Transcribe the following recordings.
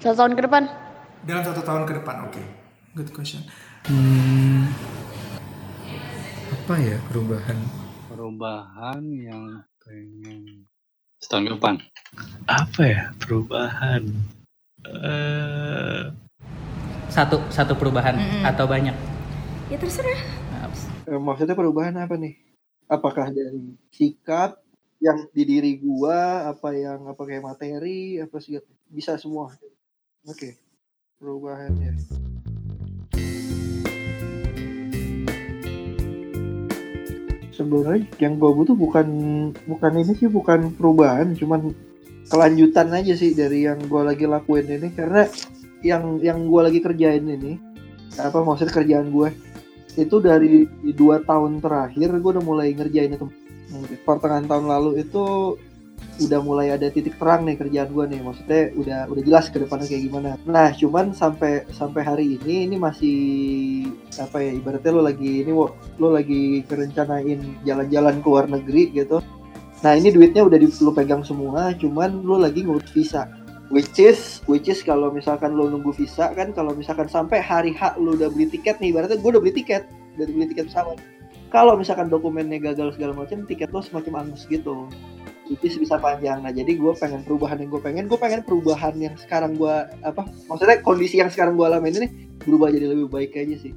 Satu tahun ke depan? Dalam satu tahun ke depan, oke. Good question. Hmm, apa ya perubahan? Perubahan yang pengen setahun ke depan. Apa ya perubahan? Eh, Satu satu perubahan Mm-mm. atau banyak? Ya terserah. Eh, maksudnya perubahan apa nih? Apakah dari sikap yang di diri gua, apa yang apa kayak materi, apa sih bisa semua. Oke. Perubahannya. Sebenarnya yang gua butuh bukan bukan ini sih bukan perubahan, cuman kelanjutan aja sih dari yang gua lagi lakuin ini karena yang yang gua lagi kerjain ini apa maksudnya kerjaan gue itu dari dua tahun terakhir gue udah mulai ngerjain itu pertengahan tahun lalu itu udah mulai ada titik terang nih kerjaan gue nih. Maksudnya udah udah jelas ke depannya kayak gimana. Nah cuman sampai sampai hari ini ini masih apa ya ibaratnya lo lagi ini wo, lo lagi kerencanain jalan-jalan ke luar negeri gitu. Nah ini duitnya udah di, lo pegang semua cuman lo lagi ngurus visa. Which is which is kalau misalkan lo nunggu visa kan kalau misalkan sampai hari H lo udah beli tiket nih ibaratnya gue udah beli tiket udah beli tiket pesawat. Kalau misalkan dokumennya gagal segala macam tiket lo semacam angus gitu which is bisa panjang. Nah jadi gue pengen perubahan yang gue pengen gue pengen perubahan yang sekarang gue apa maksudnya kondisi yang sekarang gue alamin ini berubah jadi lebih baik aja sih.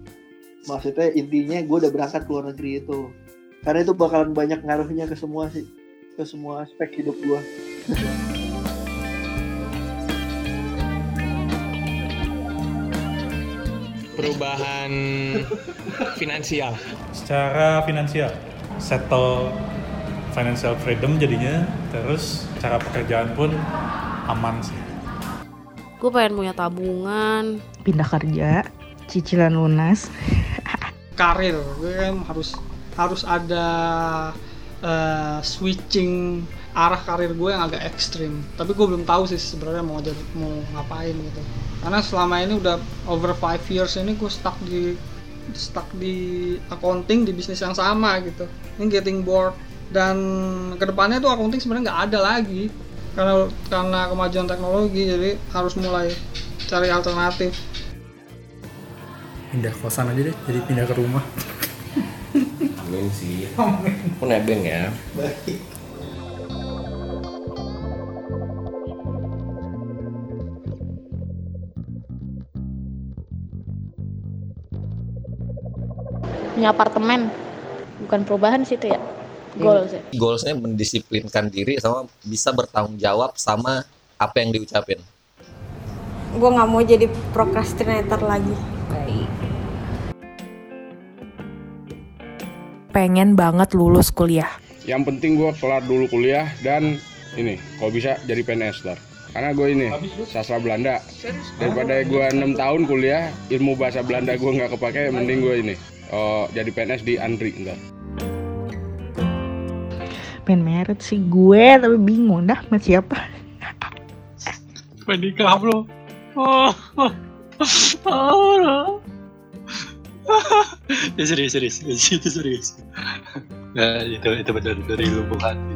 Maksudnya intinya gue udah berangkat ke luar negeri itu. Karena itu bakalan banyak ngaruhnya ke semua sih ke semua aspek hidup gue perubahan finansial. Secara finansial settle financial freedom jadinya terus cara pekerjaan pun aman sih. Gue pengen punya tabungan. pindah kerja cicilan lunas. Karir gue kan harus harus ada eh, switching arah karir gue yang agak ekstrim. Tapi gue belum tahu sih sebenarnya mau jadi mau ngapain gitu. Karena selama ini udah over five years ini gue stuck di stuck di accounting di bisnis yang sama gitu. Ini getting bored dan ke depannya tuh accounting sebenarnya nggak ada lagi karena karena kemajuan teknologi jadi harus mulai cari alternatif Pindah kosan aja deh, jadi pindah ke rumah. amin sih. Aku nebeng ya. baik Punya apartemen. Bukan perubahan sih itu ya. Goals ya. Goalsnya mendisiplinkan diri sama bisa bertanggung jawab sama apa yang diucapin. Gue nggak mau jadi procrastinator lagi. baik pengen banget lulus kuliah. Yang penting gue kelar dulu kuliah dan ini kalau bisa jadi PNS ntar. Karena gue ini sastra Belanda. Daripada gue 6 tahun kuliah ilmu bahasa Belanda gue nggak kepake, mending gue ini oh, jadi PNS di Andri ntar. Pengen merit sih gue tapi bingung dah sama siapa Menikah bro. Oh, oh, oh. ya serius serius itu serius. Nah, itu itu benar dari lubuk hati.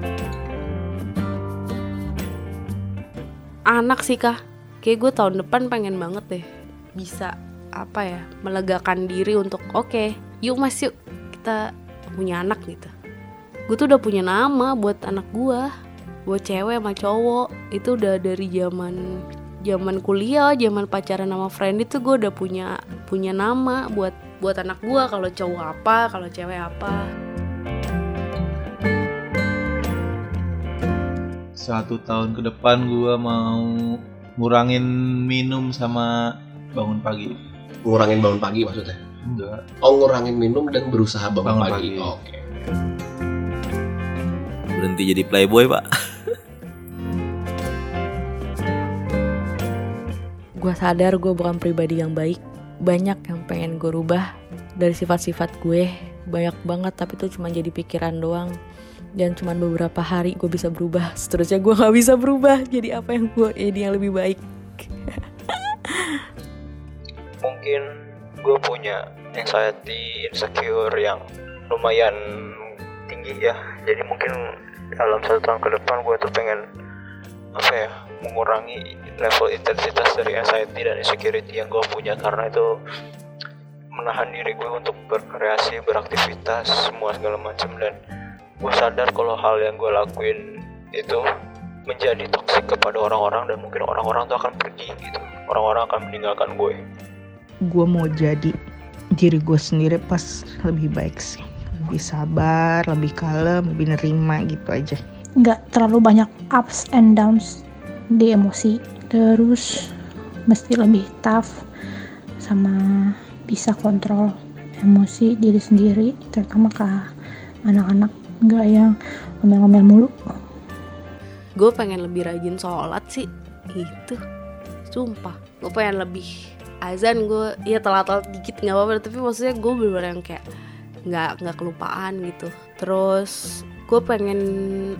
Anak sih kah. Kayak gue tahun depan pengen banget deh bisa apa ya melegakan diri untuk oke yuk mas yuk kita punya anak gitu gue tuh udah punya nama buat anak gue buat cewek sama cowok itu udah dari zaman zaman kuliah zaman pacaran sama friend itu gue udah punya punya nama buat buat anak gue kalau cowok apa kalau cewek apa Satu tahun ke depan gua mau ngurangin minum sama bangun pagi. Ngurangin bangun pagi maksudnya? Enggak. Oh ngurangin minum dan berusaha bangun, Bangun pagi. pagi. Oke. Berhenti jadi playboy, Pak. Gue sadar gue bukan pribadi yang baik. Banyak yang pengen gue rubah dari sifat-sifat gue. Banyak banget tapi itu cuma jadi pikiran doang. Dan cuma beberapa hari gue bisa berubah. Seterusnya gue gak bisa berubah. Jadi apa yang gue ini yang lebih baik. mungkin gue punya anxiety insecure yang lumayan tinggi ya. Jadi mungkin dalam satu tahun ke depan gue tuh pengen apa ya mengurangi level intensitas dari anxiety dan insecurity yang gue punya. Karena itu menahan diri gue untuk berkreasi, beraktivitas, semua segala macam. Dan gue sadar kalau hal yang gue lakuin itu menjadi toksik kepada orang-orang dan mungkin orang-orang tuh akan pergi gitu, orang-orang akan meninggalkan gue. gue mau jadi diri gue sendiri pas lebih baik sih lebih sabar lebih kalem lebih nerima gitu aja. Nggak terlalu banyak ups and downs di emosi. Terus mesti lebih tough sama bisa kontrol emosi diri sendiri terutama ke anak-anak. Nggak yang ngomel-ngomel mulu. Gue pengen lebih rajin sholat sih. Itu sumpah. Gue pengen lebih azan. Gue ya telat-telat dikit nggak apa-apa. Tapi maksudnya gue bener yang kayak nggak nggak kelupaan gitu. Terus gue pengen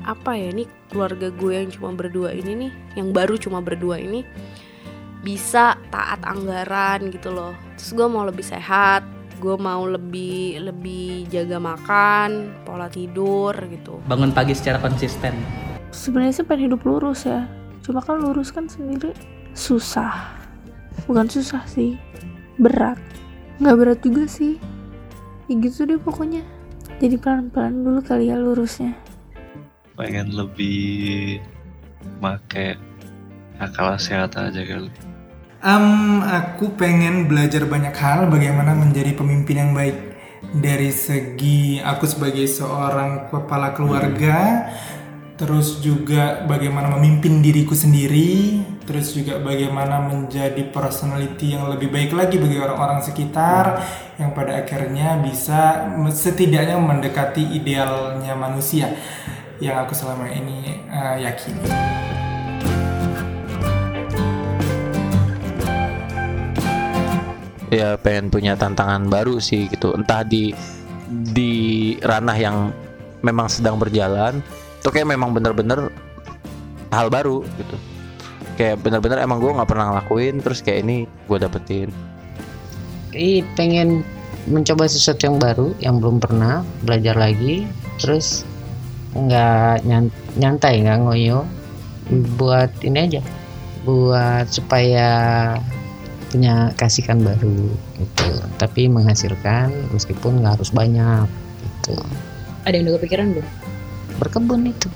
apa ya nih keluarga gue yang cuma berdua ini nih yang baru cuma berdua ini bisa taat anggaran gitu loh. Terus gue mau lebih sehat gue mau lebih lebih jaga makan pola tidur gitu. Bangun pagi secara konsisten. sebenarnya sih pengen hidup lurus ya. Cuma kan lurus kan sendiri susah. Bukan susah sih berat. Nggak berat juga sih ya gitu deh pokoknya. Jadi pelan-pelan dulu kali ya lurusnya. Pengen lebih make akal sehat aja kali. Am, aku pengen belajar banyak hal bagaimana menjadi pemimpin yang baik. Dari segi aku sebagai seorang kepala keluarga, terus juga bagaimana memimpin diriku sendiri, terus juga bagaimana menjadi personality yang lebih baik lagi bagi orang-orang sekitar yang pada akhirnya bisa setidaknya mendekati idealnya manusia yang aku selama ini eh, yakini. ya pengen punya tantangan baru sih gitu entah di di ranah yang memang sedang berjalan itu kayak memang bener-bener hal baru gitu kayak bener-bener emang gue nggak pernah ngelakuin terus kayak ini gue dapetin. Ih, pengen mencoba sesuatu yang baru yang belum pernah belajar lagi terus nggak nyan- nyantai nggak ngoyo. Buat ini aja buat supaya punya kasihkan baru gitu. Tapi menghasilkan meskipun nggak harus banyak gitu. Ada yang udah kepikiran belum? berkebun itu